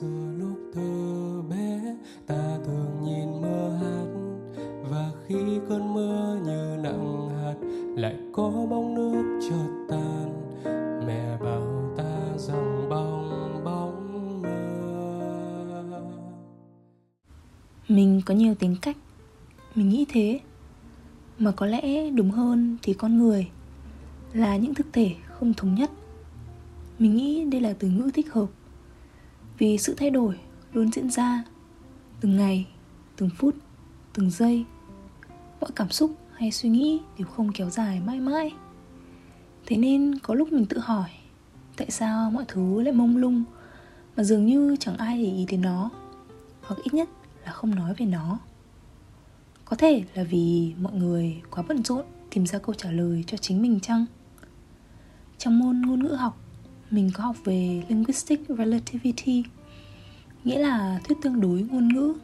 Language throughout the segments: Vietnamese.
xưa lúc thơ bé, ta thường nhìn mưa hát. Và khi cơn mưa như nặng hạt, lại có bóng nước chợt tan. Mẹ bảo ta rằng bong, bóng mưa. Mình có nhiều tính cách. Mình nghĩ thế. Mà có lẽ đúng hơn thì con người là những thực thể không thống nhất. Mình nghĩ đây là từ ngữ thích hợp vì sự thay đổi luôn diễn ra. Từng ngày, từng phút, từng giây, mọi cảm xúc hay suy nghĩ đều không kéo dài mãi mãi. Thế nên có lúc mình tự hỏi, tại sao mọi thứ lại mông lung mà dường như chẳng ai để ý đến nó, hoặc ít nhất là không nói về nó. Có thể là vì mọi người quá bận rộn tìm ra câu trả lời cho chính mình chăng? Trong môn ngôn ngữ học mình có học về linguistic relativity, nghĩa là thuyết tương đối ngôn ngữ.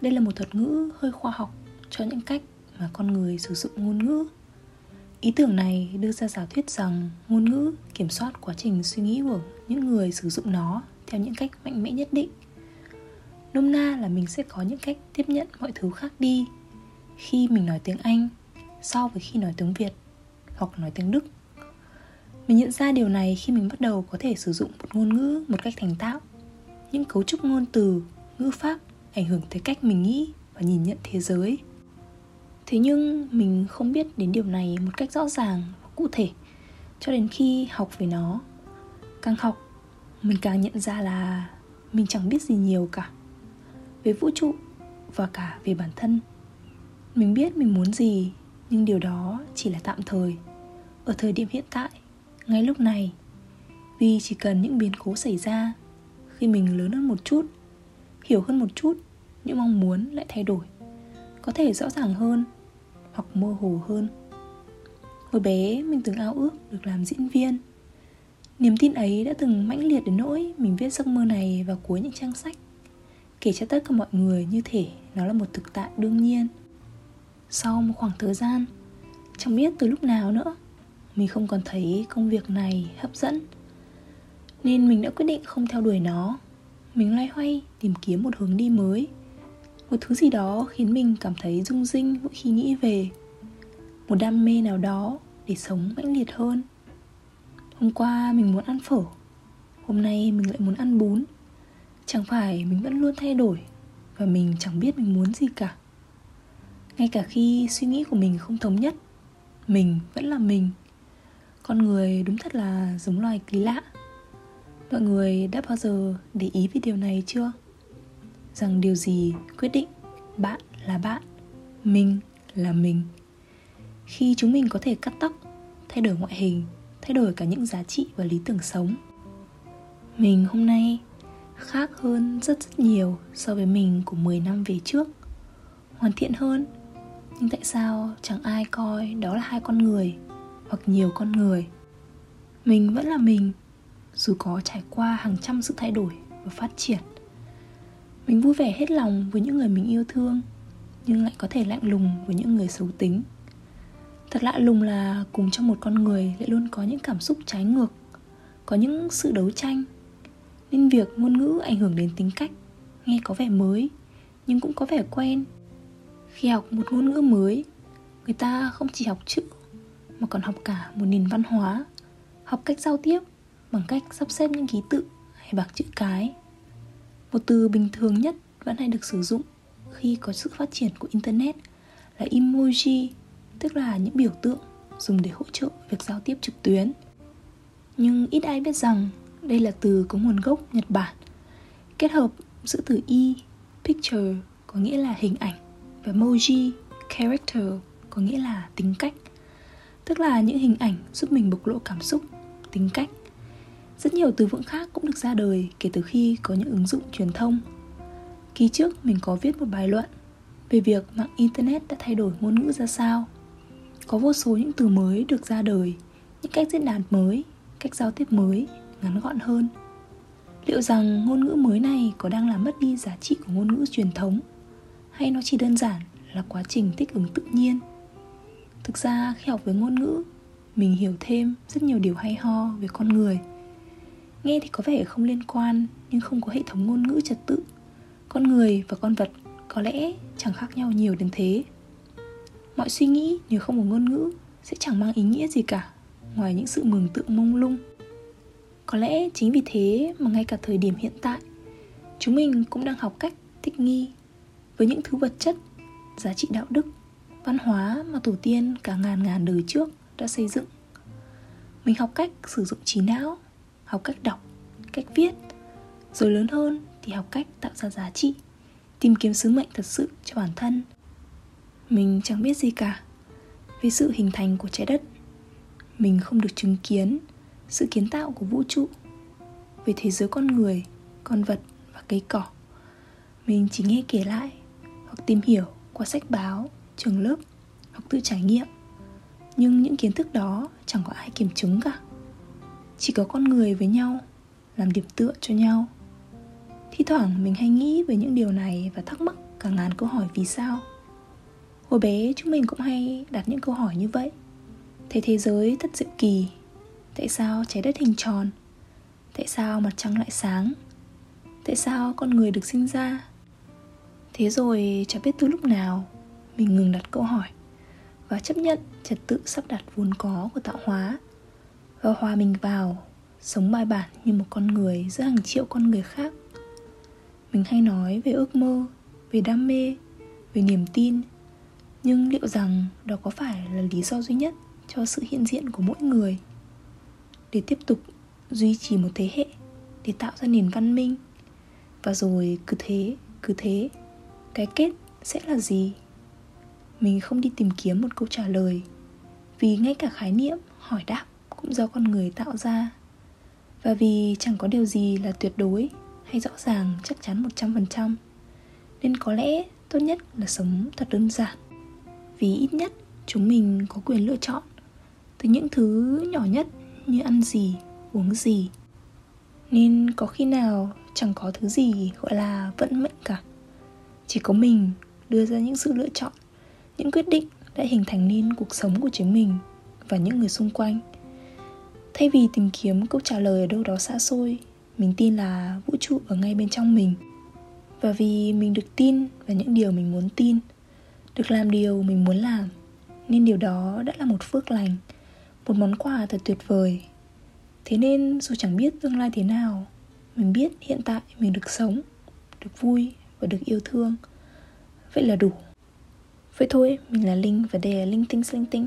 Đây là một thuật ngữ hơi khoa học cho những cách mà con người sử dụng ngôn ngữ. Ý tưởng này đưa ra giả thuyết rằng ngôn ngữ kiểm soát quá trình suy nghĩ của những người sử dụng nó theo những cách mạnh mẽ nhất định. Nôm na là mình sẽ có những cách tiếp nhận mọi thứ khác đi, khi mình nói tiếng anh so với khi nói tiếng việt hoặc nói tiếng đức mình nhận ra điều này khi mình bắt đầu có thể sử dụng một ngôn ngữ, một cách thành tạo. những cấu trúc ngôn từ, ngữ pháp ảnh hưởng tới cách mình nghĩ và nhìn nhận thế giới. Thế nhưng mình không biết đến điều này một cách rõ ràng và cụ thể cho đến khi học về nó. Càng học, mình càng nhận ra là mình chẳng biết gì nhiều cả về vũ trụ và cả về bản thân. Mình biết mình muốn gì, nhưng điều đó chỉ là tạm thời. Ở thời điểm hiện tại ngay lúc này vì chỉ cần những biến cố xảy ra, khi mình lớn hơn một chút, hiểu hơn một chút, những mong muốn lại thay đổi, có thể rõ ràng hơn hoặc mơ hồ hơn. Hồi bé, mình từng ao ước được làm diễn viên. Niềm tin ấy đã từng mãnh liệt đến nỗi mình viết giấc mơ này vào cuối những trang sách, kể cho tất cả mọi người như thể nó là một thực tại đương nhiên. Sau một khoảng thời gian, chẳng biết từ lúc nào nữa mình không còn thấy công việc này hấp dẫn, nên mình đã quyết định không theo đuổi nó. Mình loay hoay tìm kiếm một hướng đi mới, một thứ gì đó khiến mình cảm thấy rung rinh mỗi khi nghĩ về. Một đam mê nào đó để sống mãnh liệt hơn. Hôm qua mình muốn ăn phở, hôm nay mình lại muốn ăn bún. Chẳng phải mình vẫn luôn thay đổi và mình chẳng biết mình muốn gì cả. Ngay cả khi suy nghĩ của mình không thống nhất, mình vẫn là mình con người đúng thật là giống loài kỳ lạ. Mọi người đã bao giờ để ý về điều này chưa? Rằng điều gì quyết định bạn là bạn, mình là mình. Khi chúng mình có thể cắt tóc, thay đổi ngoại hình, thay đổi cả những giá trị và lý tưởng sống. Mình hôm nay khác hơn rất rất nhiều so với mình của 10 năm về trước. Hoàn thiện hơn. Nhưng tại sao chẳng ai coi đó là hai con người? Hoặc nhiều con người. Mình vẫn là mình, dù có trải qua hàng trăm sự thay đổi và phát triển. Mình vui vẻ hết lòng với những người mình yêu thương, nhưng lại có thể lạnh lùng với những người xấu tính. Thật lạ lùng là cùng trong một con người lại luôn có những cảm xúc trái ngược, có những sự đấu tranh. Nên việc ngôn ngữ ảnh hưởng đến tính cách, nghe có vẻ mới, nhưng cũng có vẻ quen. Khi học một ngôn ngữ mới, người ta không chỉ học chữ mà còn học cả một nền văn hóa. Học cách giao tiếp bằng cách sắp xếp những ký tự hay bảng chữ cái. Một từ bình thường nhất vẫn hay được sử dụng khi có sự phát triển của internet là emoji, tức là những biểu tượng dùng để hỗ trợ việc giao tiếp trực tuyến. Nhưng ít ai biết rằng đây là từ có nguồn gốc nhật bản, kết hợp giữa từ i, picture có nghĩa là hình ảnh, và moji character có nghĩa là tính cách tức là những hình ảnh giúp mình bộc lộ cảm xúc, tính cách. Rất nhiều từ vựng khác cũng được ra đời kể từ khi có những ứng dụng truyền thông. Kỳ trước, mình có viết một bài luận về việc mạng internet đã thay đổi ngôn ngữ ra sao. Có vô số những từ mới được ra đời, những cách diễn đạt mới, cách giao tiếp mới, ngắn gọn hơn. Liệu rằng ngôn ngữ mới này có đang làm mất đi giá trị của ngôn ngữ truyền thống, hay nó chỉ đơn giản là quá trình thích ứng tự nhiên? Thực ra khi học với ngôn ngữ, mình hiểu thêm rất nhiều điều hay ho về con người. Nghe thì có vẻ không liên quan, Nhưng không có hệ thống ngôn ngữ trật tự. Con người và con vật có lẽ chẳng khác nhau nhiều đến thế. Mọi suy nghĩ nếu không có ngôn ngữ Sẽ chẳng mang ý nghĩa gì cả, Ngoài những sự mường tượng mông lung. Có lẽ chính vì thế mà ngay cả thời điểm hiện tại, Chúng mình cũng đang học cách thích nghi Với những thứ vật chất, Giá trị đạo đức. Văn hóa mà tổ tiên cả ngàn ngàn đời trước đã xây dựng. Mình học cách sử dụng trí não Học cách đọc, cách viết. Rồi lớn hơn thì học cách tạo ra giá trị Tìm kiếm sứ mệnh thật sự cho bản thân. Mình chẳng biết gì cả Về sự hình thành của trái đất. Mình không được chứng kiến Sự kiến tạo của vũ trụ. Về thế giới con người, con vật và cây cỏ Mình chỉ nghe kể lại Hoặc tìm hiểu qua sách báo, trường lớp Hoặc tự trải nghiệm. Nhưng những kiến thức đó chẳng có ai kiểm chứng cả. Chỉ có con người với nhau, Làm điểm tựa cho nhau. Thi thoảng mình hay nghĩ về những điều này và thắc mắc cả ngàn câu hỏi vì sao. Hồi bé chúng mình cũng hay đặt những câu hỏi như vậy. Thế thế giới thật diệu kỳ, Tại sao trái đất hình tròn? Tại sao mặt trăng lại sáng? Tại sao con người được sinh ra? Thế rồi chả biết từ lúc nào mình ngừng đặt câu hỏi Và chấp nhận trật tự sắp đặt vốn có của tạo hóa. Và hòa mình vào, Sống bài bản như một con người giữa hàng triệu con người khác. Mình hay nói về ước mơ, về đam mê, về niềm tin, nhưng liệu rằng đó có phải là lý do duy nhất cho sự hiện diện của mỗi người? Để tiếp tục duy trì một thế hệ để tạo ra nền văn minh. Và rồi cứ thế cứ thế, cái kết sẽ là gì? Mình không đi tìm kiếm một câu trả lời. Vì ngay cả khái niệm hỏi đáp cũng do con người tạo ra. Và vì chẳng có điều gì là tuyệt đối hay rõ ràng chắc chắn 100% Nên có lẽ tốt nhất là sống thật đơn giản. Vì ít nhất chúng mình có quyền lựa chọn Từ những thứ nhỏ nhất như ăn gì, uống gì. Nên có khi nào chẳng có thứ gì gọi là vận mệnh cả. Chỉ có mình đưa ra những sự lựa chọn. Những quyết định đã hình thành nên cuộc sống của chính mình và những người xung quanh. Thay vì tìm kiếm câu trả lời ở đâu đó xa xôi, mình tin là vũ trụ ở ngay bên trong mình. Và vì mình được tin vào những điều mình muốn tin, được làm điều mình muốn làm, nên điều đó đã là một phước lành, một món quà thật tuyệt vời. Thế nên dù chẳng biết tương lai thế nào, mình biết hiện tại mình được sống, được vui và được yêu thương. Vậy là đủ vậy thôi, mình là linh và đây là linh tinh linh tinh.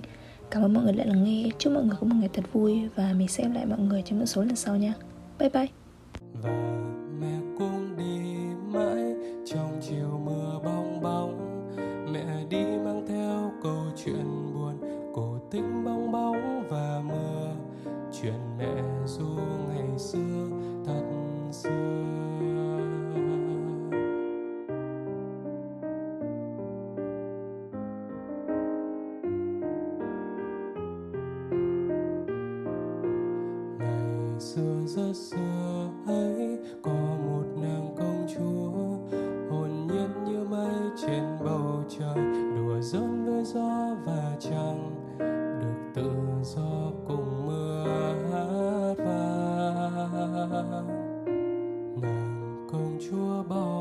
Cảm ơn mọi người đã lắng nghe. Chúc mọi người có một ngày thật vui và mình sẽ gặp lại mọi người trong những số lần sau nha. Bye bye. Và mẹ cũng đi mãi trong chiều mưa bong bóng. Mẹ đi mang theo câu chuyện buồn, cổ tích bong bóng và mưa. Chuyện mẹ du ngày xưa thật xưa. about